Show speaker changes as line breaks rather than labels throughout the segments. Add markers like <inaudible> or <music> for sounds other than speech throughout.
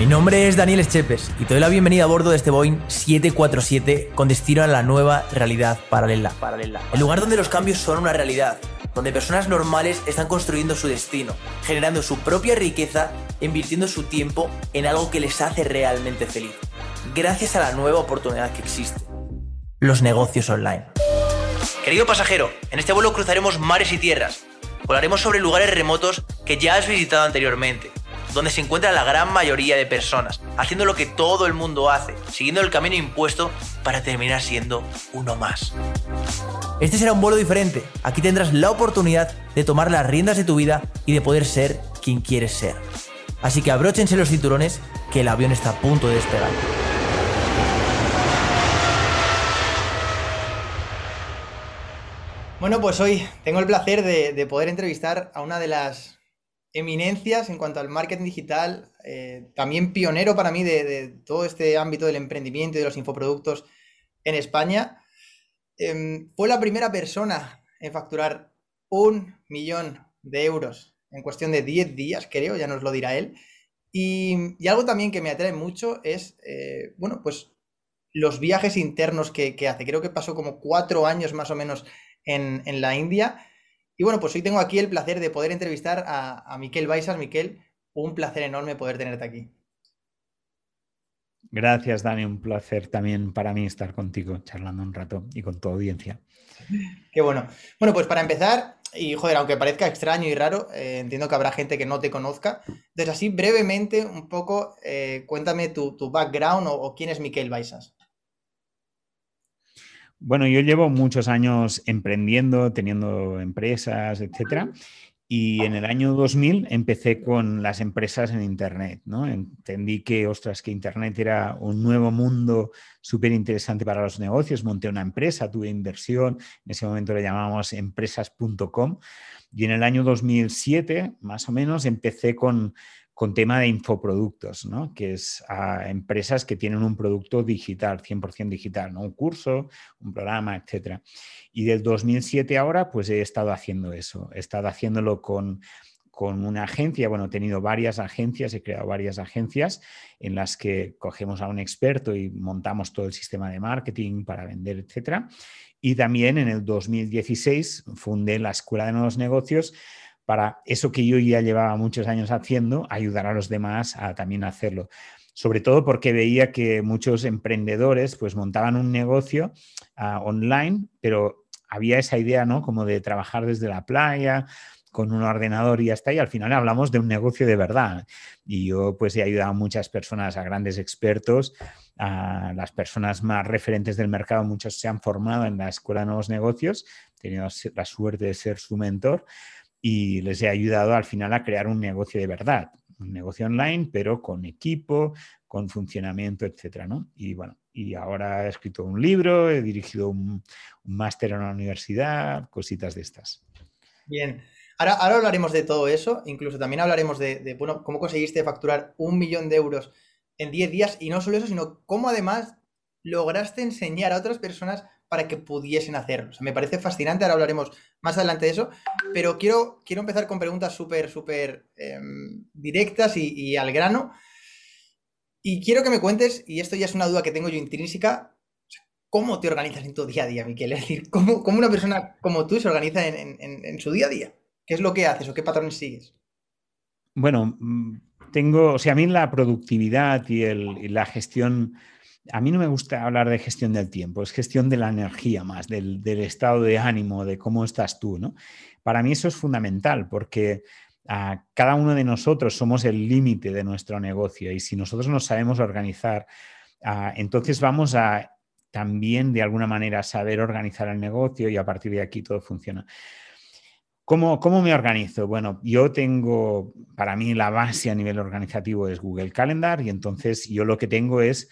Mi nombre es Daniel Echepes y te doy la bienvenida a bordo de este Boeing 747 con destino a la nueva realidad paralela. paralela. El lugar donde los cambios son una realidad, donde personas normales están construyendo su destino, generando su propia riqueza e invirtiendo su tiempo en algo que les hace realmente feliz, gracias a la nueva oportunidad que existe, los negocios online. Querido pasajero, en este vuelo cruzaremos mares y tierras, volaremos sobre lugares remotos que ya has visitado anteriormente donde se encuentra la gran mayoría de personas, haciendo lo que todo el mundo hace, siguiendo el camino impuesto para terminar siendo uno más. Este será un vuelo diferente. Aquí tendrás la oportunidad de tomar las riendas de tu vida y de poder ser quien quieres ser. Así que abróchense los cinturones que el avión está a punto de despegar.
Bueno, pues hoy tengo el placer de, de poder entrevistar a una de las eminencias en cuanto al marketing digital, eh, también pionero para mí de, todo este ámbito del emprendimiento y de los infoproductos en España. Em, fue la primera persona en facturar un millón de euros en cuestión de 10 días, creo, ya nos lo dirá él. Y, algo también que me atrae mucho es, eh, bueno, pues los viajes internos que, hace. Creo que pasó como cuatro años más o menos en, en la India y bueno, pues hoy tengo aquí el placer de poder entrevistar a, Miquel Baisas. Miquel, un placer enorme poder tenerte aquí.
Gracias, Dani. Un placer también para mí estar contigo, charlando un rato y con tu audiencia. <laughs>
Qué bueno. Bueno, pues para empezar, y joder, aunque parezca extraño y raro, eh, entiendo que habrá gente que no te conozca. Entonces, así brevemente, un poco, eh, cuéntame tu, background o, o, quién es Miquel Baisas.
Bueno, yo llevo muchos años emprendiendo, teniendo empresas, etcétera. Y en el año 2000 empecé con las empresas en Internet, ¿no? Entendí que, ostras, que Internet era un nuevo mundo súper interesante para los negocios. Monté una empresa, tuve inversión, en ese momento le llamábamos empresas.com. Y en el año 2007, más o menos, empecé con con tema de infoproductos, ¿no? que es a empresas que tienen un producto digital, 100% digital, ¿no? un curso, un programa, etc. Y del 2007 ahora, pues he estado haciendo eso, he estado haciéndolo con, con una agencia, bueno, he tenido varias agencias, he creado varias agencias en las que cogemos a un experto y montamos todo el sistema de marketing para vender, etc. Y también en el 2016 fundé la Escuela de Nuevos Negocios, para eso que yo ya llevaba muchos años haciendo, ayudar a los demás a también hacerlo. Sobre todo porque veía que muchos emprendedores pues montaban un negocio ah, online, pero había esa idea, ¿no? Como de trabajar desde la playa, con un ordenador y ya está, y al final hablamos de un negocio de verdad. Y yo pues he ayudado a muchas personas, a grandes expertos, a las personas más referentes del mercado, muchos se han formado en la Escuela de Nuevos Negocios, he tenido la suerte de ser su mentor y les he ayudado al final a crear un negocio de verdad, un negocio online, pero con equipo, con funcionamiento, etcétera, ¿no? Y bueno, y ahora he escrito un libro, he dirigido un, máster en la universidad, cositas de estas.
Bien. Ahora, ahora hablaremos de todo eso, incluso también hablaremos de, bueno, cómo conseguiste facturar un millón de euros en 10 días y no solo eso, sino cómo además lograste enseñar a otras personas para que pudiesen hacerlo. me parece fascinante, ahora hablaremos más adelante de eso, pero quiero, quiero empezar con preguntas súper, súper em, directas y, al grano. Y quiero que me cuentes, y esto ya es una duda que tengo yo intrínseca, ¿cómo te organizas en tu día a día, Miquel? Es decir, ¿cómo, una persona como tú se organiza en, su día a día? ¿Qué es lo que haces o qué patrones sigues?
Bueno, mm, tengo, o sea, a mí la productividad y la gestión a mí no me gusta hablar de gestión del tiempo, es gestión de la energía más, del, estado de ánimo, de cómo estás tú, ¿no? Para mí eso es fundamental porque ah, cada uno de nosotros somos el límite de nuestro negocio y si nosotros nos sabemos organizar, ah, entonces vamos a también de alguna manera saber organizar el negocio y a partir de aquí todo funciona. ¿Cómo, ¿Cómo, me organizo? Bueno, yo tengo, para mí la base a nivel organizativo es Google Calendar y entonces yo lo que tengo es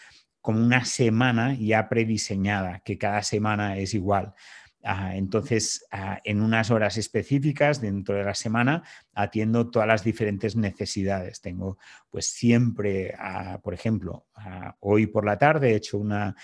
como una semana ya prediseñada, que cada semana es igual. Ah, entonces, ah, en unas horas específicas dentro de la semana atiendo todas las diferentes necesidades. Tengo pues siempre, por ejemplo, hoy por la tarde he hecho una,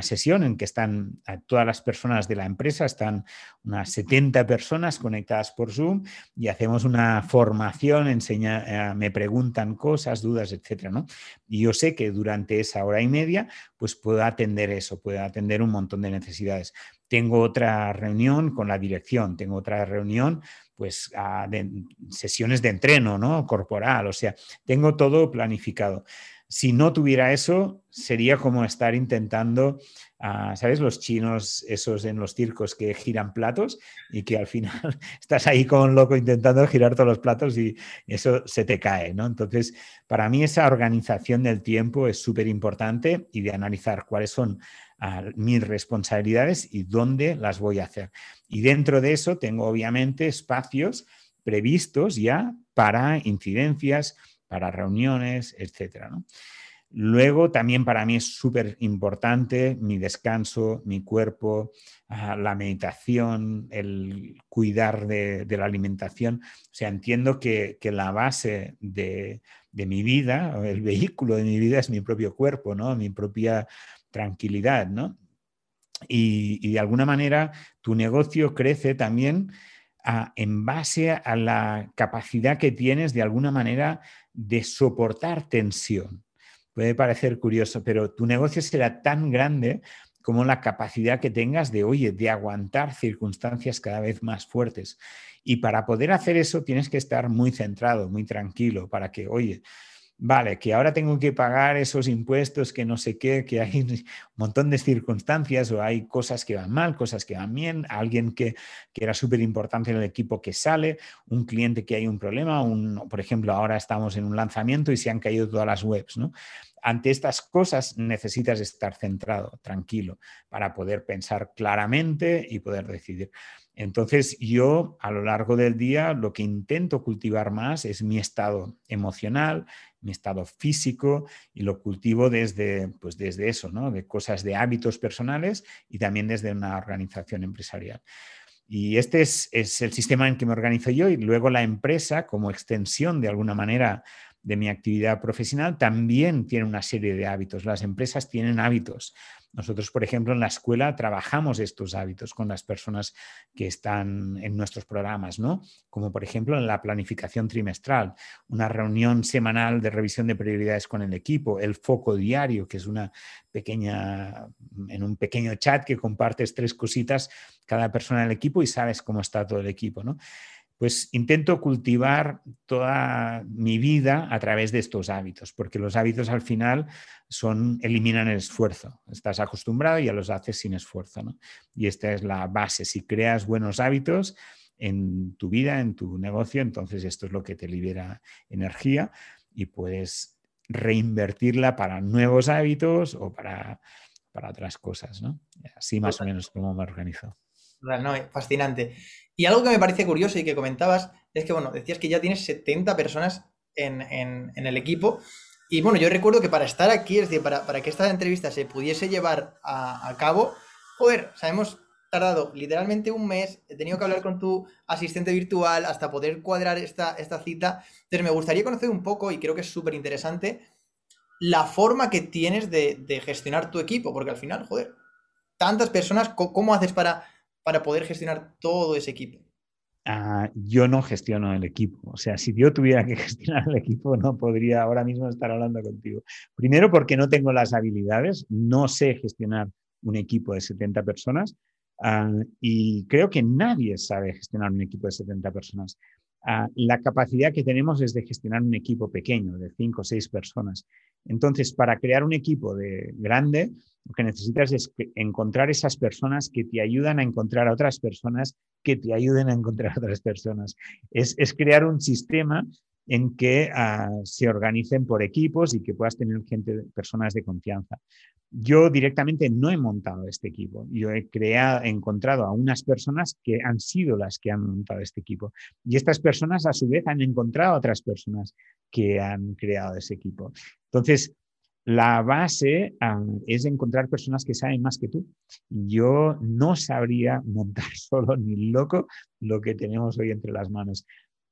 sesión en que están todas las personas de la empresa, están unas 70 personas conectadas por Zoom y hacemos una formación, enseña, me preguntan cosas, dudas, etcétera, ¿no? Y yo sé que durante esa hora y media, pues puedo atender eso, puedo atender un montón de necesidades. Tengo otra reunión con la dirección, tengo otra reunión pues de sesiones de entreno, ¿no? Corporal, o sea, tengo todo planificado. Si no tuviera eso, sería como estar intentando, ah, ¿sabes? Los chinos, esos en los circos que giran platos y que al final <laughs> estás ahí con un loco intentando girar todos los platos y eso se te cae, ¿no? Entonces, para mí esa organización del tiempo es súper importante y de analizar cuáles son mis responsabilidades y dónde las voy a hacer. Y dentro de eso tengo obviamente espacios previstos ya para incidencias, para reuniones, etc. Luego también para mí es súper importante mi descanso, mi cuerpo, ah, la meditación, el cuidar de, la alimentación. O sea, entiendo que, la base de, de, mi vida, el vehículo de mi vida es mi propio cuerpo, ¿no? mi propia tranquilidad, ¿no? Y, de alguna manera tu negocio crece también en base a la capacidad que tienes de alguna manera de soportar tensión. Puede parecer curioso, pero tu negocio será tan grande como la capacidad que tengas de, oye, de aguantar circunstancias cada vez más fuertes. Y para poder hacer eso tienes que estar muy centrado, muy tranquilo, para que, oye, vale, que ahora tengo que pagar esos impuestos, que no sé qué, que hay un montón de circunstancias o hay cosas que van mal, cosas que van bien, alguien que, que era súper importante en el equipo que sale, un cliente que hay un problema, un, por ejemplo, ahora estamos en un lanzamiento y se han caído todas las webs, ¿no? Ante estas cosas necesitas estar centrado, tranquilo, para poder pensar claramente y poder decidir. Entonces yo a lo largo del día lo que intento cultivar más es mi estado emocional, mi estado físico y lo cultivo desde, pues desde eso, ¿no? de cosas de hábitos personales y también desde una organización empresarial. Y este es, es el sistema en que me organizo yo y luego la empresa como extensión de alguna manera de mi actividad profesional también tiene una serie de hábitos. Las empresas tienen hábitos. Nosotros, por ejemplo, en la escuela trabajamos estos hábitos con las personas que están en nuestros programas, ¿no? Como por ejemplo en la planificación trimestral, una reunión semanal de revisión de prioridades con el equipo, el foco diario, que es una pequeña, en un pequeño chat que compartes tres cositas cada persona del equipo y sabes cómo está todo el equipo, ¿no? Pues intento cultivar toda mi vida a través de estos hábitos, porque los hábitos al final son, eliminan el esfuerzo. Estás acostumbrado y ya los haces sin esfuerzo. Y esta es la base. Si creas buenos hábitos en tu vida, en tu negocio, entonces esto es lo que te libera energía y puedes reinvertirla para nuevos hábitos o para, para otras cosas. Así más o menos como me organizo.
No, fascinante. Y algo que me parece curioso y que comentabas es que, bueno, decías que ya tienes 70 personas en, el equipo. Y bueno, yo recuerdo que para estar aquí, es decir, para, que esta entrevista se pudiese llevar a, cabo, joder, o sea, hemos tardado literalmente un mes, he tenido que hablar con tu asistente virtual hasta poder cuadrar esta, esta cita. Entonces, me gustaría conocer un poco, y creo que es súper interesante, la forma que tienes de, de, gestionar tu equipo, porque al final, joder, tantas personas, ¿cómo haces para para poder gestionar todo ese equipo?
Ah, yo no gestiono el equipo. O sea, si yo tuviera que <laughs> gestionar el equipo, no podría ahora mismo estar hablando contigo. Primero porque no tengo las habilidades, no sé gestionar un equipo de 70 personas ah, y creo que nadie sabe gestionar un equipo de 70 personas. Ah, la capacidad que tenemos es de gestionar un equipo pequeño, de 5 o 6 personas. Entonces, para crear un equipo de grande, lo que necesitas es encontrar esas personas que te ayudan a encontrar a otras personas que te ayuden a encontrar a otras personas. Es, crear un sistema en que ah, se organicen por equipos y que puedas tener gente, personas de confianza. Yo directamente no he montado este equipo. Yo he creado, he encontrado a unas personas que han sido las que han montado este equipo. Y estas personas, a su vez, han encontrado a otras personas que han creado ese equipo. Entonces, la base es encontrar personas que saben más que tú. Yo no sabría montar <laughs> solo ni loco lo que tenemos hoy entre las manos.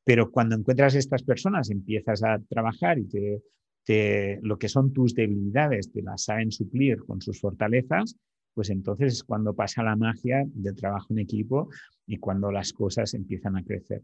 Pero cuando encuentras estas personas, empiezas a trabajar y te lo que son tus debilidades te las saben suplir con sus fortalezas, pues entonces es cuando pasa la magia del trabajo en equipo y cuando las cosas empiezan a crecer.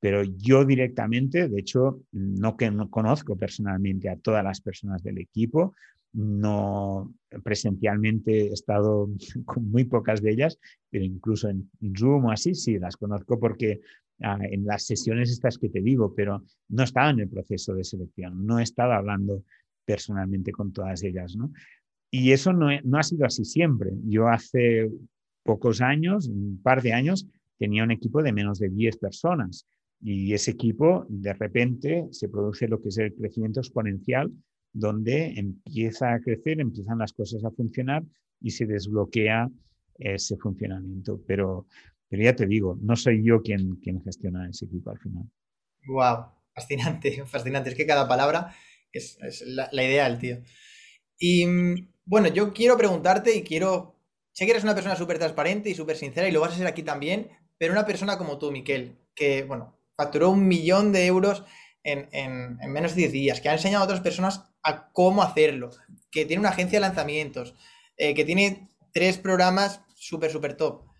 Pero yo directamente, de hecho, no, que no conozco personalmente a todas las personas del equipo, no presencialmente he estado <laughs> con muy pocas de ellas, pero incluso en Zoom o así, sí, las conozco porque ah, en las sesiones estas que te digo, pero no estaba en el proceso de selección, no he estado hablando personalmente con todas ellas, ¿no? Y eso no, no ha sido así siempre. Yo hace pocos años, un par de años, tenía un equipo de menos de 10 personas y ese equipo de repente se produce lo que es el crecimiento exponencial donde empieza a crecer, empiezan las cosas a funcionar y se desbloquea ese funcionamiento. Pero, pero ya te digo, no soy yo quien, quien gestiona ese equipo al final.
Wow, fascinante, <laughs> fascinante. Es que cada palabra es, la, la, ideal, tío. Y bueno, yo quiero preguntarte y quiero. Sé que eres una persona súper transparente y súper sincera y lo vas a ser aquí también, pero una persona como tú, Miquel, que, bueno, facturó un millón de euros en, en menos de 10 días, que ha enseñado a otras personas a cómo hacerlo, que tiene una agencia de lanzamientos, eh, que tiene tres programas súper, súper top.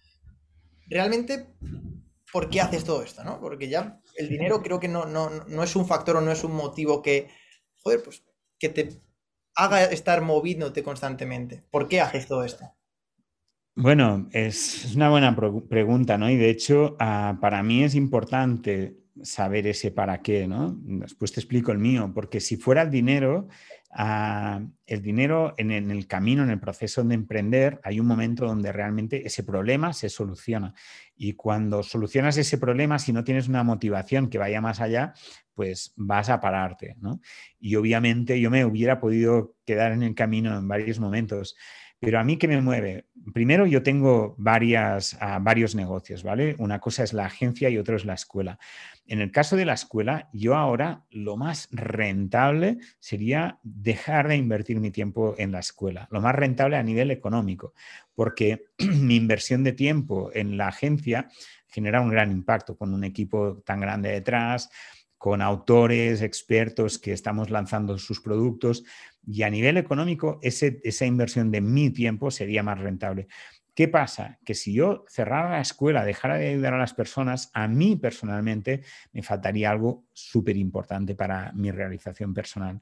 Realmente, ¿por qué haces todo esto? ¿no? Porque ya el dinero creo que no, no, es un factor o no es un motivo que, joder, pues, que te haga estar moviéndote constantemente. ¿Por qué haces todo esto?
Bueno, es, una buena pregunta, ¿no? Y de hecho, ah, para mí es importante saber ese para qué, ¿no? Después te explico el mío, porque si fuera el dinero, ah, el dinero en, el camino, en el proceso de emprender, hay un momento donde realmente ese problema se soluciona. Y cuando solucionas ese problema, si no tienes una motivación que vaya más allá, pues vas a pararte, ¿no? Y obviamente yo me hubiera podido quedar en el camino en varios momentos. Pero a mí, ¿qué me mueve? Primero, yo tengo varias, ah, varios negocios, ¿vale? Una cosa es la agencia y otro es la escuela. En el caso de la escuela, yo ahora lo más rentable sería dejar de invertir mi tiempo en la escuela, lo más rentable a nivel económico, porque <clears throat> mi inversión de tiempo en la agencia genera un gran impacto con un equipo tan grande detrás, con autores, expertos que estamos lanzando sus productos y a nivel económico esa inversión de mi tiempo sería más rentable. ¿Qué pasa? Que si yo cerrara la escuela, dejara de ayudar a las personas, a mí personalmente me faltaría algo súper importante para mi realización personal.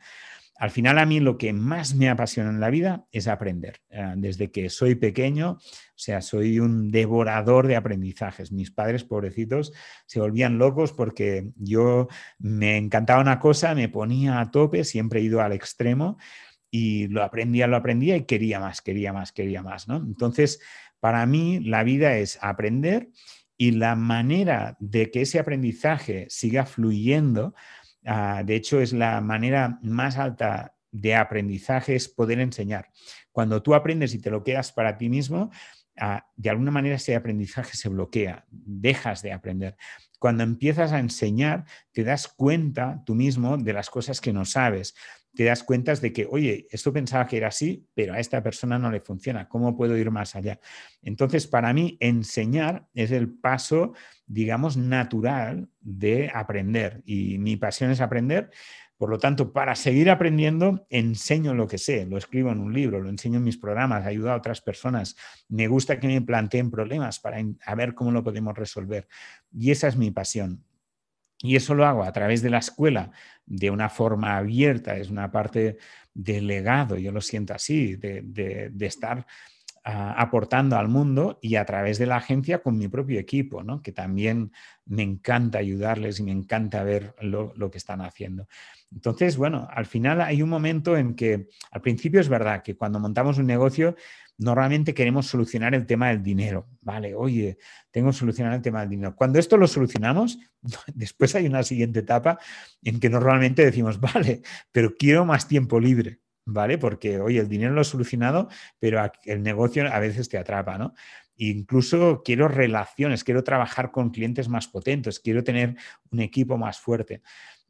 Al final a mí lo que más me apasiona en la vida es aprender. Eh, desde que soy pequeño, o sea, soy un devorador de aprendizajes. Mis padres, pobrecitos, se volvían locos porque yo me encantaba una cosa, me ponía a tope, siempre he ido al extremo y lo aprendía, lo aprendía y quería más, quería más, quería más, ¿no? Entonces, para mí la vida es aprender y la manera de que ese aprendizaje siga fluyendo, ah, de hecho, es la manera más alta de aprendizaje es poder enseñar. Cuando tú aprendes y te lo quedas para ti mismo, ah, de alguna manera ese aprendizaje se bloquea, dejas de aprender. Cuando empiezas a enseñar, te das cuenta tú mismo de las cosas que no sabes, te das cuenta de que, oye, esto pensaba que era así, pero a esta persona no le funciona. ¿Cómo puedo ir más allá? Entonces, para mí, enseñar es el paso, digamos, natural de aprender. Y mi pasión es aprender. Por lo tanto, para seguir aprendiendo, enseño lo que sé, lo escribo en un libro, lo enseño en mis programas, ayudo a otras personas. Me gusta que me planteen problemas para ver cómo lo podemos resolver. Y esa es mi pasión. Y eso lo hago a través de la escuela de una forma abierta, es una parte del legado, yo lo siento así, de, estar ah, aportando al mundo y a través de la agencia con mi propio equipo, ¿no? que también me encanta ayudarles y me encanta ver lo, lo, que están haciendo. Entonces, bueno, al final hay un momento en que al principio es verdad que cuando montamos un negocio normalmente queremos solucionar el tema del dinero. Vale, oye, tengo que solucionar el tema del dinero. Cuando esto lo solucionamos, <laughs> después hay una siguiente etapa en que normalmente decimos, <laughs> vale, pero quiero más tiempo libre. ¿Vale? Porque, oye, el dinero lo he solucionado, pero el negocio a veces te atrapa, ¿no? Incluso quiero relaciones, quiero trabajar con clientes más potentes, quiero tener un equipo más fuerte.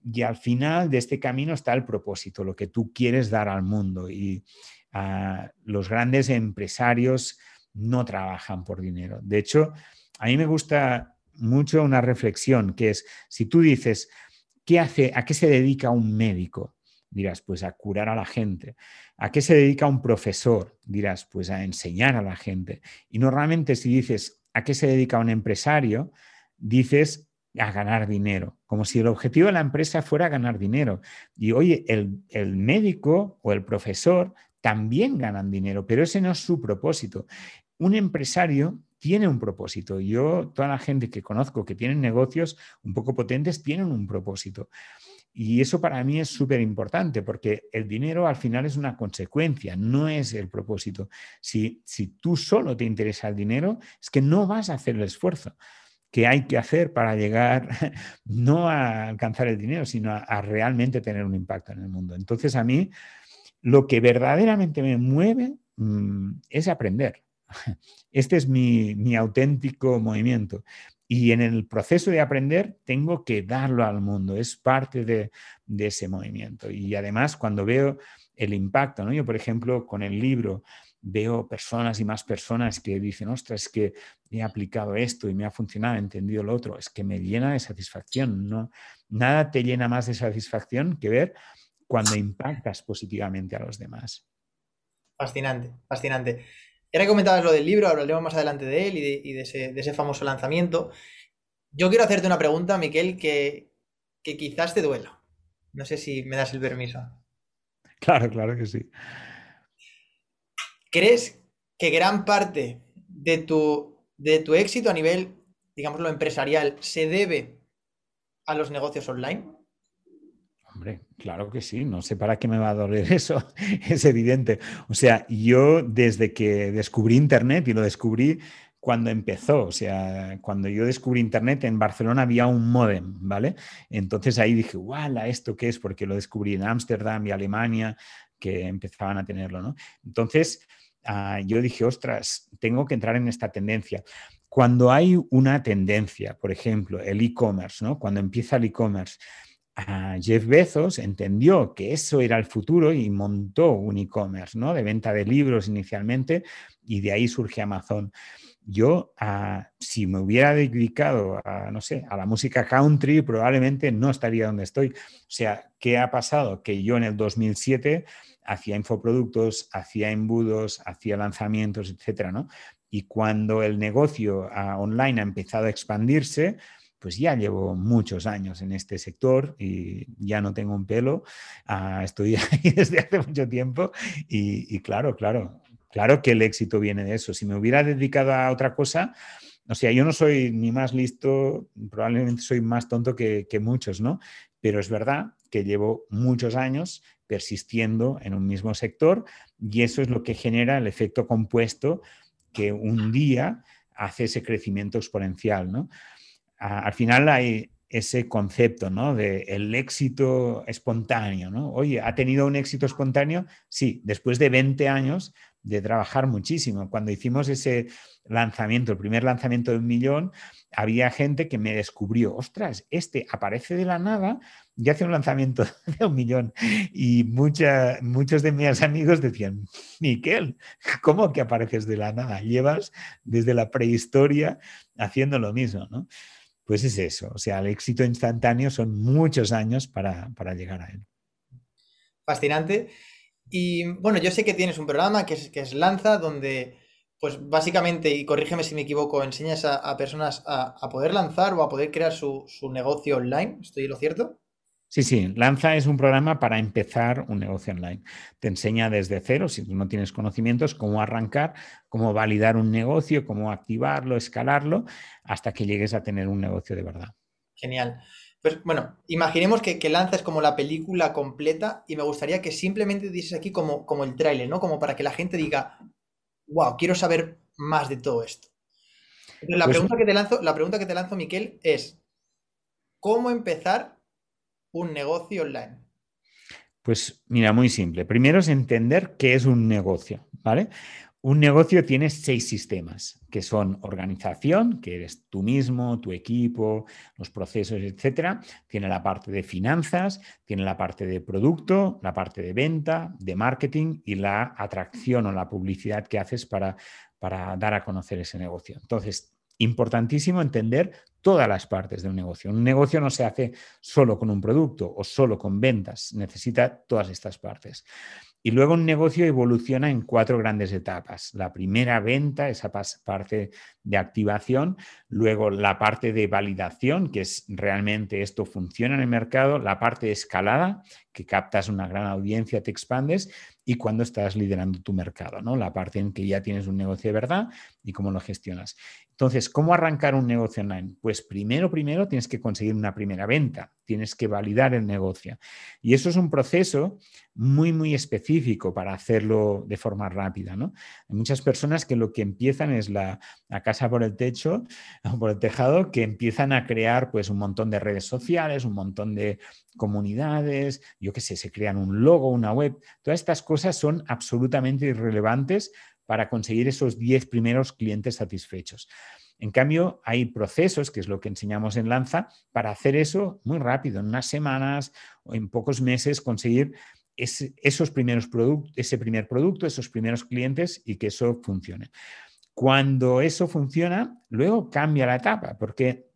Y al final de este camino está el propósito, lo que tú quieres dar al mundo. Y, los grandes empresarios no trabajan por dinero. De hecho, a mí me gusta mucho una reflexión que es, si tú dices, ¿qué hace, ¿a qué se dedica un médico? Dirás, pues a curar a la gente. ¿A qué se dedica un profesor? Dirás, pues a enseñar a la gente. Y normalmente si dices, ¿a qué se dedica un empresario? Dices a ganar dinero, como si el objetivo de la empresa fuera ganar dinero. Y oye, el, el médico o el profesor también ganan dinero, pero ese no es su propósito. Un empresario tiene un propósito. Yo, toda la gente que conozco que tienen negocios un poco potentes, tienen un propósito. Y eso para mí es súper importante porque el dinero al final es una consecuencia, no es el propósito. Si, si tú solo te interesa el dinero, es que no vas a hacer el esfuerzo que hay que hacer para llegar <laughs> no a alcanzar el dinero, sino a, realmente tener un impacto en el mundo. Entonces a mí lo que verdaderamente me mueve mm, es aprender. Este es mi, auténtico movimiento. Y en el proceso de aprender tengo que darlo al mundo, es parte de, ese movimiento. Y además cuando veo el impacto, ¿no? yo por ejemplo con el libro veo personas y más personas que dicen, ostras, es que he aplicado esto y me ha funcionado, he entendido lo otro, es que me llena de satisfacción. ¿no? Nada te llena más de satisfacción que ver cuando impactas positivamente a los demás.
Fascinante, fascinante. Era comentabas lo del libro, hablaremos más adelante de él y de, ese, famoso lanzamiento. Yo quiero hacerte una pregunta, Miquel, que, que quizás te duela. No sé si me das el permiso.
Claro, claro que sí.
¿Crees que gran parte de tu, de tu éxito a nivel, digámoslo, empresarial se debe a los negocios online?
Hombre, claro que sí, no sé para qué me va a doler <laughs> eso, es evidente. O sea, yo desde que descubrí Internet y lo descubrí cuando empezó, o sea, cuando yo descubrí Internet en Barcelona había un modem, ¿vale? Entonces ahí dije, ¡wala! ¿Esto qué es? Porque lo descubrí en Ámsterdam y Alemania, que empezaban a tenerlo, ¿no? Entonces ah, yo dije, ostras, tengo que entrar en esta tendencia. Cuando hay una tendencia, por ejemplo, el e-commerce, ¿no? Cuando empieza el e-commerce, Jeff Bezos entendió que eso era el futuro y montó un e-commerce, ¿no? De venta de libros inicialmente y de ahí surge Amazon. Yo, ah, si me hubiera dedicado a, no sé, a la música country, probablemente no estaría donde estoy. O sea, ¿qué ha pasado? Que yo en el 2007 hacía infoproductos, hacía embudos, hacía lanzamientos, etcétera, ¿no? Y cuando el negocio ah, online ha empezado a expandirse, pues ya llevo muchos años en este sector y ya no tengo un pelo, ah, estoy <laughs> ahí desde hace mucho tiempo y, claro, claro, claro que el éxito viene de eso. Si me hubiera dedicado a otra cosa, o sea, yo no soy ni más listo, probablemente soy más tonto que, que muchos, ¿no? Pero es verdad que llevo muchos años persistiendo en un mismo sector y eso es lo que genera el efecto compuesto que un día hace ese crecimiento exponencial, ¿no? Al final hay ese concepto, ¿no? De el éxito espontáneo, ¿no? Oye, ¿ha tenido un éxito espontáneo? Sí, después de 20 años de trabajar muchísimo. Cuando hicimos ese lanzamiento, el primer lanzamiento de un millón, había gente que me descubrió, ostras, este aparece de la nada y hace un lanzamiento <laughs> de un millón. Y muchos de mis amigos decían, Miquel, ¿cómo que apareces de la nada? Llevas desde la prehistoria haciendo lo mismo, ¿no? Pues es eso. O sea, el éxito instantáneo son muchos años para, llegar a él.
Fascinante. Y bueno, yo sé que tienes un programa que es, que es Lanza, donde pues básicamente, y corrígeme si me equivoco, enseñas a, personas a, poder lanzar o a poder crear su, su negocio online. ¿Estoy lo cierto?
Sí, sí, Lanza es un programa para empezar un negocio online. Te enseña desde cero, si tú no tienes conocimientos, cómo arrancar, cómo validar un negocio, cómo activarlo, escalarlo, hasta que llegues a tener un negocio de verdad.
Genial. Pues bueno, imaginemos que, Lanza es como la película completa y me gustaría que simplemente dices aquí como, como el tráiler, ¿no? Como para que la gente diga, wow, quiero saber más de todo esto. la, pues pregunta que te lanzo, la pregunta que te lanzo, Miquel, es, ¿cómo empezar un negocio online?
Pues mira, muy simple. Primero es entender qué es un negocio, ¿vale? Un negocio tiene seis sistemas, que son organización, que eres tú mismo, tu equipo, los procesos, etcétera. Tiene la parte de finanzas, tiene la parte de producto, la parte de venta, de marketing y la atracción o la publicidad que haces para, para dar a conocer ese negocio. Entonces, importantísimo entender todas las partes de un negocio. Un negocio no se hace solo con un producto o solo con ventas, necesita todas estas partes. Y luego un negocio evoluciona en cuatro grandes etapas. La primera venta, esa parte de activación, luego la parte de validación, que es realmente esto funciona en el mercado, la parte de escalada, que captas una gran audiencia, te expandes, y cuando estás liderando tu mercado, ¿no? La parte en que ya tienes un negocio de verdad y cómo lo gestionas. Entonces, ¿cómo arrancar un negocio online? Pues primero, primero tienes que conseguir una primera venta, tienes que validar el negocio. Y eso es un proceso muy, muy específico para hacerlo de forma rápida. Hay muchas personas que lo que empiezan es la, la casa por el techo, por el tejado, que empiezan a crear pues un montón de redes sociales, un montón de comunidades, yo qué sé, se crean un logo, una web. Todas estas cosas son absolutamente irrelevantes para conseguir esos 10 primeros clientes satisfechos. En cambio, hay procesos, que es lo que enseñamos en Lanza, para hacer eso muy rápido, en unas semanas o en pocos meses, conseguir esos primeros ese primer producto, esos primeros clientes y que eso funcione. Cuando eso funciona, luego cambia la etapa, porque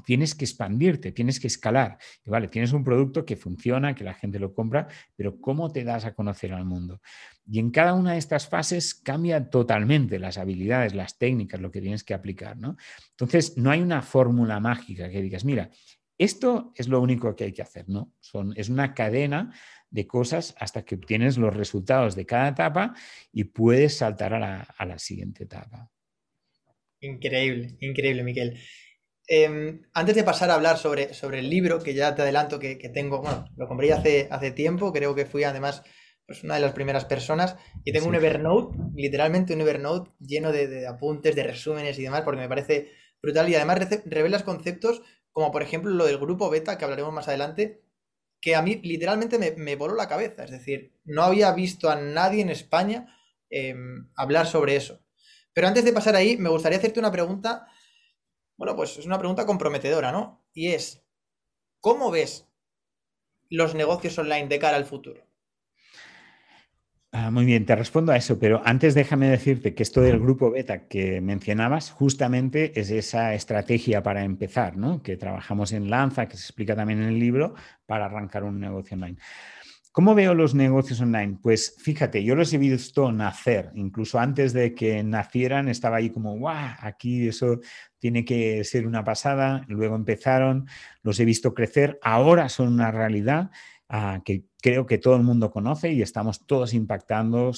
tienes que expandirte, tienes que escalar. Y vale, tienes un producto que funciona, que la gente lo compra, pero ¿cómo te das a conocer al mundo? Y en cada una de estas fases cambia totalmente las habilidades, las técnicas, lo que tienes que aplicar, ¿no? Entonces, no hay una fórmula mágica que digas, mira, esto es lo único que hay que hacer, ¿no? Es una cadena de cosas hasta que obtienes los resultados de cada etapa y puedes saltar a la, a la siguiente etapa.
Increíble, increíble, Miquel. Em, antes de pasar a hablar sobre, sobre el libro, que ya te adelanto que, tengo, bueno, lo compré hace, hace tiempo, creo que fui además pues, una de las primeras personas, y tengo un Evernote, literalmente un Evernote lleno de, apuntes, de resúmenes y demás, porque me parece brutal y además revelas conceptos como por ejemplo lo del grupo beta, que hablaremos más adelante, que a mí literalmente me, voló la cabeza, es decir, no había visto a nadie en España em, hablar sobre eso. Pero antes de pasar ahí, me gustaría hacerte una pregunta bueno, pues es una pregunta comprometedora, ¿no? Y es, ¿cómo ves los negocios online de cara al futuro?
Ah, muy bien, te respondo a eso, pero antes déjame decirte que esto del grupo beta que mencionabas justamente es esa estrategia para empezar, ¿no? Que trabajamos en Lanza, que se explica también en el libro, para arrancar un negocio online. ¿Cómo veo los negocios online? Pues fíjate, yo los he visto nacer, incluso antes de que nacieran estaba ahí como, guau, aquí eso tiene que ser una pasada, luego empezaron, los he visto crecer, ahora son una realidad ah, que creo que todo el mundo conoce y estamos todos impactando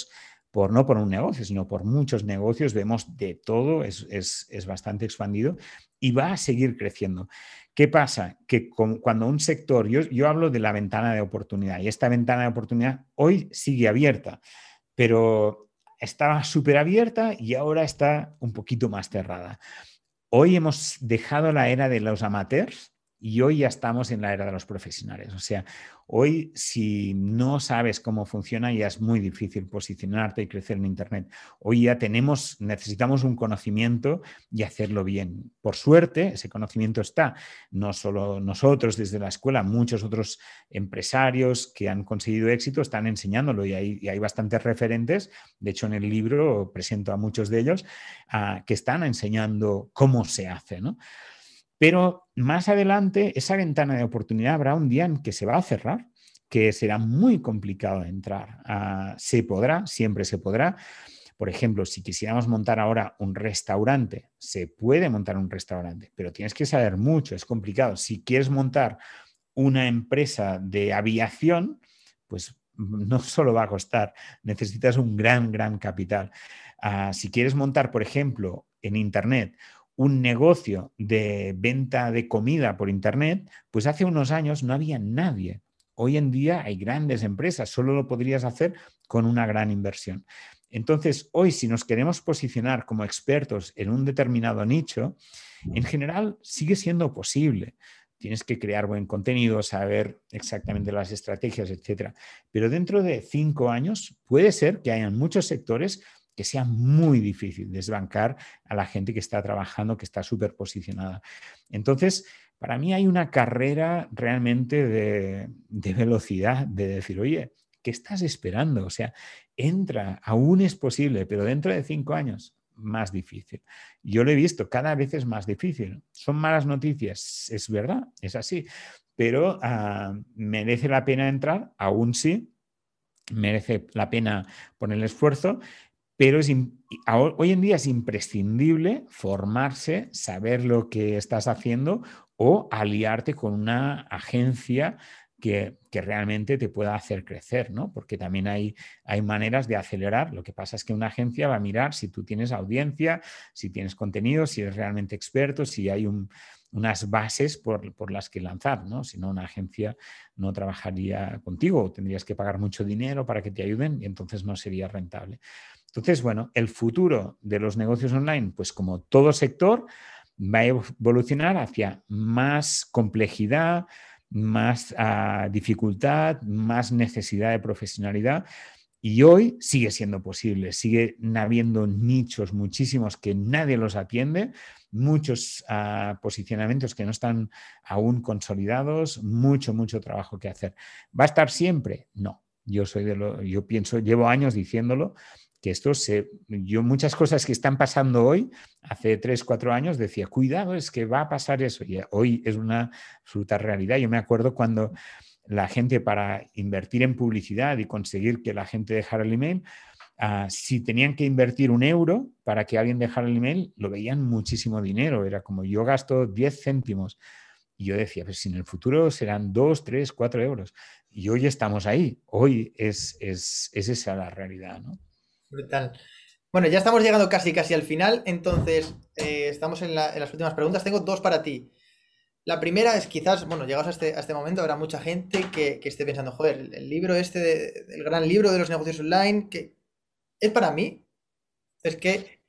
por no por un negocio, sino por muchos negocios, vemos de todo, es, es bastante expandido y va a seguir creciendo. ¿Qué pasa? Que cuando un sector, yo, yo hablo de la ventana de oportunidad y esta ventana de oportunidad hoy sigue abierta, pero estaba súper abierta y ahora está un poquito más cerrada. Hoy hemos dejado la era de los amateurs y hoy ya estamos en la era de los profesionales. O sea, hoy si no sabes cómo funciona ya es muy difícil posicionarte y crecer en Internet. Hoy ya tenemos, necesitamos un conocimiento y hacerlo bien. Por suerte, ese conocimiento está. No solo nosotros desde la escuela, muchos otros empresarios que han conseguido éxito están enseñándolo y hay, bastantes referentes. De hecho, en el libro presento a muchos de ellos ah, que están enseñando cómo se hace. ¿no? Pero más adelante, esa ventana de oportunidad habrá un día en que se va a cerrar, que será muy complicado entrar. Ah, se podrá, siempre se podrá. Por ejemplo, si quisiéramos montar ahora un restaurante, se puede montar un restaurante, pero tienes que saber mucho, es complicado. Si quieres montar una empresa de aviación, pues no solo va a costar, necesitas un gran, gran capital. Ah, si quieres montar, por ejemplo, en Internet un negocio de venta de comida por Internet, pues hace unos años no había nadie. Hoy en día hay grandes empresas, solo lo podrías hacer con una gran inversión. Entonces, hoy si nos queremos posicionar como expertos en un determinado nicho, en general sigue siendo posible. Tienes que crear buen contenido, saber exactamente las estrategias, etcétera. Pero dentro de cinco años puede ser que hayan muchos sectores que sea muy difícil desbancar a la gente que está trabajando, que está súper posicionada. Entonces, para mí hay una carrera realmente de, velocidad, de decir, oye, ¿qué estás esperando? O sea, entra, aún es posible, pero dentro de cinco años más difícil. Yo lo he visto, cada vez es más difícil. Son malas noticias, es verdad, es así, pero ah, merece la pena entrar, aún sí, merece la pena poner el esfuerzo, pero hoy en día es imprescindible formarse, saber lo que estás haciendo o aliarte con una agencia que, realmente te pueda hacer crecer, ¿no? Porque también hay, hay maneras de acelerar. Lo que pasa es que una agencia va a mirar si tú tienes audiencia, si tienes contenido, si eres realmente experto, si hay unas bases por, las que lanzar, ¿no? Si no, una agencia no trabajaría contigo, tendrías que pagar mucho dinero para que te ayuden y entonces no sería rentable. Entonces, bueno, el futuro de los negocios online, pues como todo sector, va a evolucionar hacia más complejidad, más ah, dificultad, más necesidad de profesionalidad. Y hoy sigue siendo posible, sigue habiendo nichos muchísimos que nadie los atiende, muchos ah, posicionamientos que no están aún consolidados, mucho, mucho trabajo que hacer. ¿Va a estar siempre? No. Yo soy de lo, yo pienso, llevo años diciéndolo, que esto se, yo muchas cosas que están pasando hoy, hace tres, cuatro años decía, cuidado, es que va a pasar eso. Y hoy es una absoluta realidad. Yo me acuerdo cuando la gente para invertir en publicidad y conseguir que la gente dejara el email, ah, si tenían que invertir un euro para que alguien dejara el email, lo veían muchísimo dinero. Era como yo gasto 10 céntimos. Y yo decía, pues si en el futuro serán 2, 3, 4 euros. Y hoy estamos ahí. Hoy es, es, es esa la realidad, ¿no?
Brutal. Bueno, ya estamos llegando casi casi al final, entonces eh, estamos en, las últimas preguntas. Tengo dos para ti. La primera es quizás, bueno, llegados a este, este momento, habrá mucha gente que, esté pensando, joder, el, libro este, el gran libro de los negocios online, que es para mí. Es que,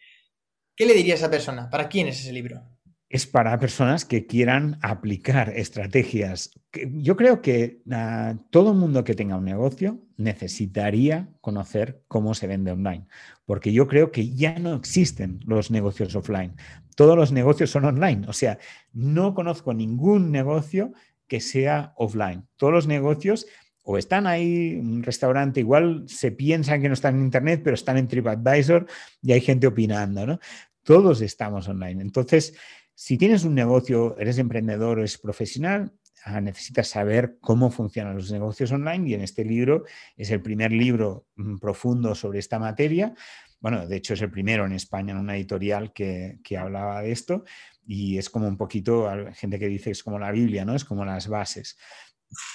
¿qué le diría a esa persona? ¿Para quién es ese libro?
es para personas que quieran aplicar estrategias. Yo creo que ah, todo mundo que tenga un negocio necesitaría conocer cómo se vende online, porque yo creo que ya no existen los negocios offline. Todos los negocios son online. O sea, no conozco ningún negocio que sea offline. Todos los negocios o están ahí, un restaurante, igual se piensan que no están en Internet, pero están en TripAdvisor y hay gente opinando, ¿no? Todos estamos online. Entonces, si tienes un negocio, eres emprendedor o eres profesional, necesitas saber cómo funcionan los negocios online y en este libro es el primer libro mm, profundo sobre esta materia. Bueno, de hecho es el primero en España en una editorial que, hablaba de esto y es como un poquito, hay gente que dice que es como la Biblia, ¿no? Es como las bases.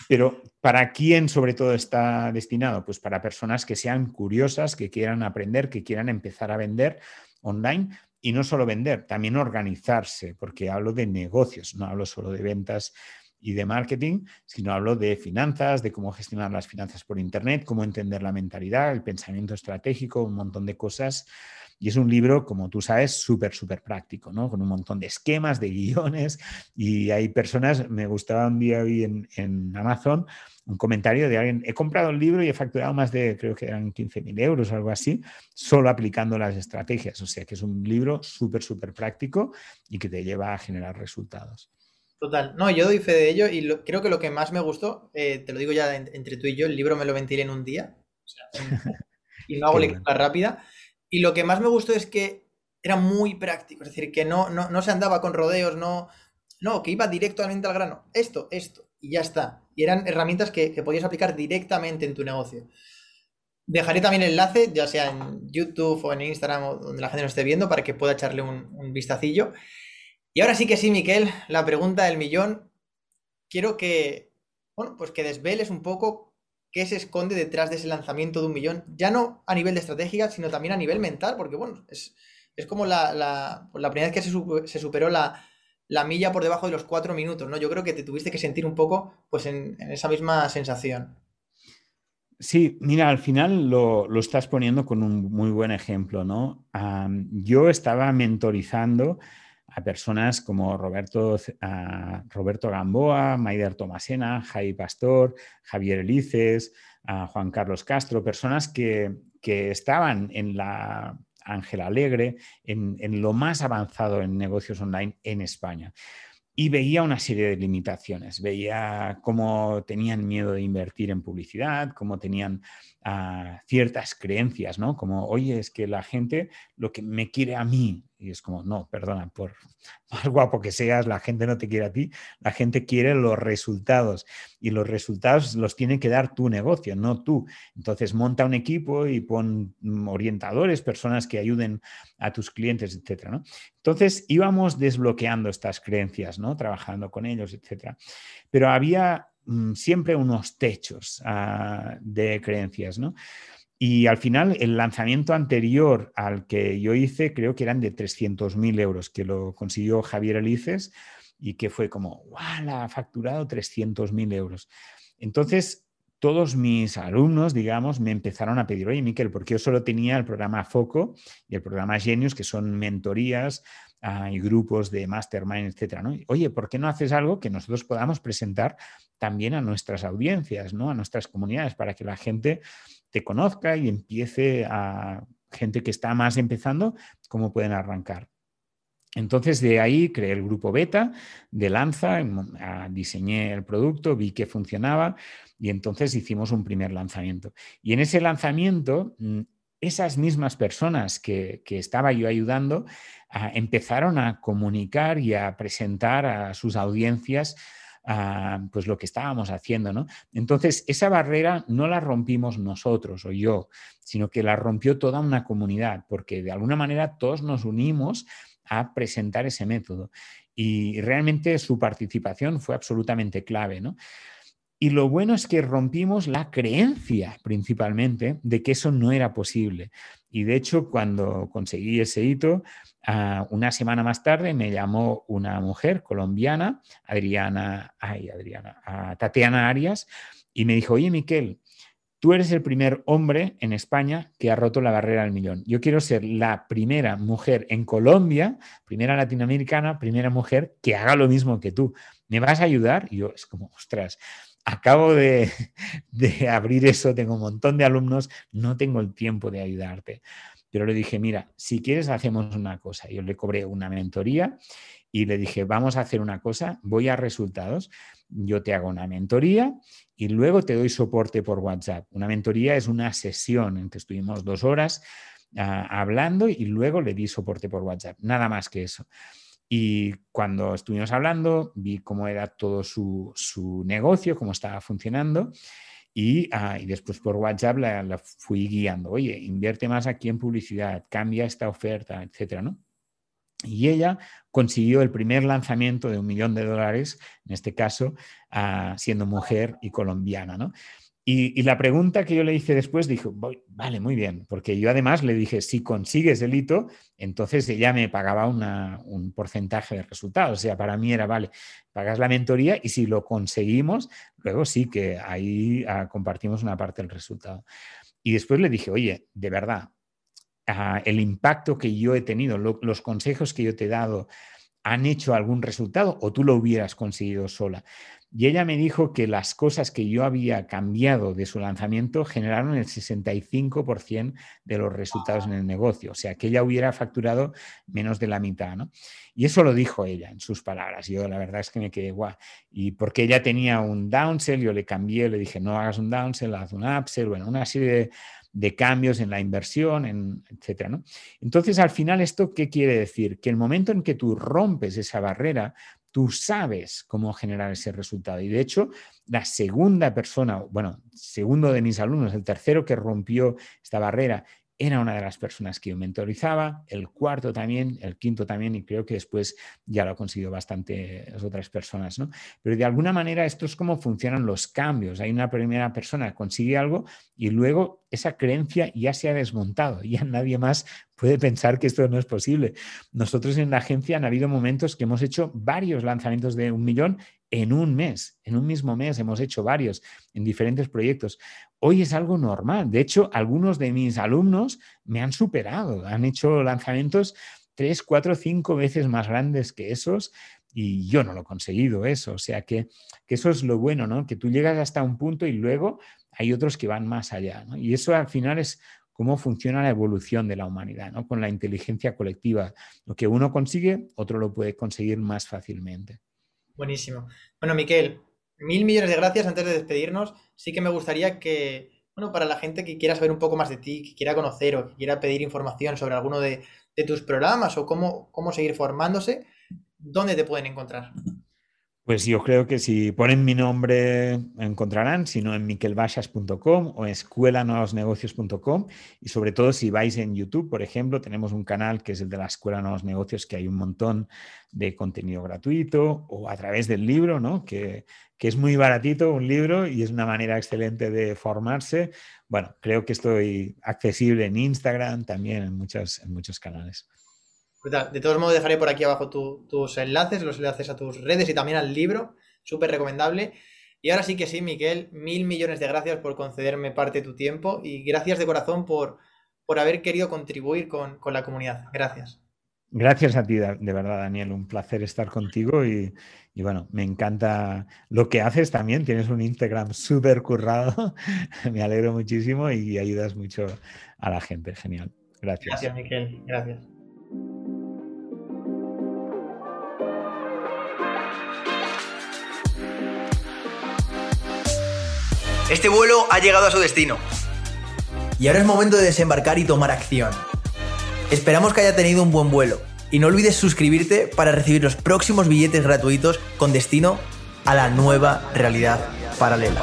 Pero ¿para quién sobre todo está destinado? Pues para personas que sean curiosas, que quieran aprender, que quieran empezar a vender online, y no solo vender, también organizarse, porque hablo de negocios, no hablo solo de ventas y de marketing, sino hablo de finanzas, de cómo gestionar las finanzas por Internet, cómo entender la mentalidad, el pensamiento estratégico, un montón de cosas. Y es un libro, como tú sabes, súper, súper práctico, ¿no? Con un montón de esquemas, de guiones. Y hay personas, me gustaba un día hoy en, en Amazon, un comentario de alguien, he comprado el libro y he facturado más de, creo que eran 15.000 euros o algo así, solo aplicando las estrategias. O sea que es un libro súper, súper práctico y que te lleva a generar resultados.
Total, no, yo doy fe de ello y creo que lo que más me gustó, eh, te lo digo ya entre tú y yo, el libro me lo ventilé en un día <laughs> y no hago lectura rápida. Y lo que más me gustó es que era muy práctico, es decir, que no, no, no se andaba con rodeos, no, no, que iba directamente al grano. Esto, esto, y ya está. Y eran herramientas que, podías aplicar directamente en tu negocio. Dejaré también el enlace, ya sea en YouTube o en Instagram o donde la gente nos esté viendo, para que pueda echarle un, un vistacillo. Y ahora sí que sí, Miquel, la pregunta del millón. Quiero que, bueno, pues que desveles un poco qué se esconde detrás de ese lanzamiento de un millón, ya no a nivel de estrategia, sino también a nivel mental, porque bueno, es, como la, la, la primera vez que se, superó la, la milla por debajo de los cuatro minutos, ¿no? Yo creo que te tuviste que sentir un poco pues en, esa misma sensación.
Sí, mira, al final lo, estás poniendo con un muy buen ejemplo, ¿no? yo estaba mentorizando a personas como Roberto, Roberto Gamboa, Maider Tomasena, Javi Pastor, Javier Elices, Juan Carlos Castro, personas que, que estaban en la Ángel Alegre, en, lo más avanzado en negocios online en España. Y veía una serie de limitaciones, veía cómo tenían miedo de invertir en publicidad, cómo tenían a ciertas creencias, ¿no? Como, oye, es que la gente lo que me quiere a mí, y es como, no, perdona, por <laughs> más guapo que seas, la gente no te quiere a ti, la gente quiere los resultados y los resultados los tiene que dar tu negocio, no tú. Entonces monta un equipo y pon mm, orientadores, personas que ayuden a tus clientes, etcétera, ¿no? Entonces íbamos desbloqueando estas creencias, ¿no? Trabajando con ellos, etcétera. Pero había siempre unos techos ah, de creencias, ¿no? Y al final, el lanzamiento anterior al que yo hice, creo que eran de 300.000 euros, que lo consiguió Javier Elices y que fue como, ¡guau! Ha facturado 300.000 euros. Entonces, todos mis alumnos, digamos, me empezaron a pedir, oye, Miquel, porque yo solo tenía el programa Foco y el programa Genius, que son mentorías y grupos de mastermind, etcétera, ¿no? Oye, ¿por qué no haces algo que nosotros podamos presentar también a nuestras audiencias, ¿no? A nuestras comunidades, para que la gente te conozca y empiece a gente que está más empezando, cómo pueden arrancar. Entonces de ahí creé el grupo beta de Lanza, diseñé el producto, vi que funcionaba y entonces hicimos un primer lanzamiento. Y en ese lanzamiento, mm, esas mismas personas que, estaba yo ayudando ah, empezaron a comunicar y a presentar a sus audiencias pues lo que estábamos haciendo, ¿no? Entonces, esa barrera no la rompimos nosotros o yo, sino que la rompió toda una comunidad, porque de alguna manera todos nos unimos a presentar ese método y realmente su participación fue absolutamente clave, ¿no? Y lo bueno es que rompimos la creencia principalmente de que eso no era posible. Y de hecho, cuando conseguí ese hito, ah, una semana más tarde me llamó una mujer colombiana, Adriana, ay, Adriana, ah, Tatiana Arias, y me dijo, oye, Miquel, tú eres el primer hombre en España que ha roto la barrera del millón. Yo quiero ser la primera mujer en Colombia, primera latinoamericana, primera mujer que haga lo mismo que tú. ¿Me vas a ayudar? Y yo, es como, ostras acabo de, abrir eso, tengo un montón de alumnos, no tengo el tiempo de ayudarte. Pero le dije, mira, si quieres hacemos una cosa. Yo le cobré una mentoría y le dije, vamos a hacer una cosa, voy a resultados, yo te hago una mentoría y luego te doy soporte por WhatsApp. Una mentoría es una sesión en que estuvimos dos horas ah, hablando y luego le di soporte por WhatsApp, nada más que eso. Y cuando estuvimos hablando, vi cómo era todo su, negocio, cómo estaba funcionando. Ah, y, después por WhatsApp la, fui guiando. Oye, invierte más aquí en publicidad, cambia esta oferta, etcétera, ¿no? Y ella consiguió el primer lanzamiento de un millón de dólares, en este caso, ah, siendo mujer y colombiana, ¿no? Y, la pregunta que yo le hice después, dijo, vale, muy bien, porque yo además le dije, si consigues el hito, entonces ella me pagaba un porcentaje de resultados. O sea, para mí era, vale, pagas la mentoría y si lo conseguimos, luego sí que ahí ah, compartimos una parte del resultado. Y después le dije, oye, de verdad, ah, el impacto que yo he tenido, los consejos que yo te he dado, ¿han hecho algún resultado o tú lo hubieras conseguido sola? Y ella me dijo que las cosas que yo había cambiado de su lanzamiento generaron el 65% de los resultados en el negocio. O sea, que ella hubiera facturado menos de la mitad. ¿no? Y eso lo dijo ella en sus palabras. Yo la verdad es que me quedé guau. Y porque ella tenía un downsell, yo le cambié, le dije, no hagas un downsell, haz un upsell. Bueno, una serie de, cambios en la inversión, en, etcétera. ¿no? Entonces, al final, ¿esto qué quiere decir? Que el momento en que tú rompes esa barrera, tú sabes cómo generar ese resultado. Y de hecho, la segunda persona, bueno, segundo de mis alumnos, el tercero que rompió esta barrera era una de las personas que yo mentorizaba, el cuarto también, el quinto también, y creo que después ya lo han conseguido bastantes otras personas, ¿no? Pero de alguna manera esto es cómo funcionan los cambios. Hay una primera persona que consigue algo y luego esa creencia ya se ha desmontado, <laughs> ya nadie más puede pensar que esto no es posible. Nosotros en la agencia han habido momentos que hemos hecho varios lanzamientos de un millón en un mes, en un mismo mes hemos hecho varios en diferentes proyectos. Hoy es algo normal. De hecho, algunos de mis alumnos me han superado, han hecho lanzamientos tres, cuatro, cinco veces más grandes que esos y yo no lo he conseguido eso. O sea que, eso es lo bueno, ¿no? Que tú llegas hasta un punto y luego hay otros que van más allá. Y eso al final es cómo funciona la evolución de la humanidad, ¿no? Con la inteligencia colectiva. Lo que uno consigue, otro lo puede conseguir más fácilmente.
Buenísimo. Bueno, Miquel, mil millones de gracias antes de despedirnos. Sí que me gustaría que bueno, para la gente que quiera saber un poco más de ti, que quiera conocer o que quiera pedir información sobre alguno de, de tus programas o cómo, cómo seguir formándose, ¿dónde te pueden encontrar?
Pues yo creo que si ponen mi nombre encontrarán, si no en miquelbaixas.com o escuelanuevosnegocios.com y sobre todo si vais en YouTube, por ejemplo, tenemos un canal que es el de la Escuela Nuevos Negocios que hay un montón de contenido gratuito o a través del libro, ¿no? Que, que es muy baratito un libro y es una manera excelente de formarse. Bueno, creo que estoy accesible en Instagram, también en muchos, en muchos canales.
De todos modos, dejaré por aquí abajo tus enlaces, los enlaces a tus redes y también al libro. Súper recomendable. Y ahora sí que sí, Miquel, mil millones de gracias por concederme parte de tu tiempo y gracias de corazón por, por haber querido contribuir con, la comunidad. Gracias.
Gracias a ti, de verdad, Daniel. Un placer estar contigo y, y bueno, me encanta lo que haces también. Tienes un Instagram súper currado. <laughs> me alegro muchísimo y ayudas mucho a la gente. Genial. Gracias.
Gracias, Miquel. Gracias.
Este vuelo ha llegado a su destino. Y ahora es momento de desembarcar y tomar acción. Esperamos que haya tenido un buen vuelo. Y no olvides suscribirte para recibir los próximos billetes gratuitos con destino a la nueva realidad paralela.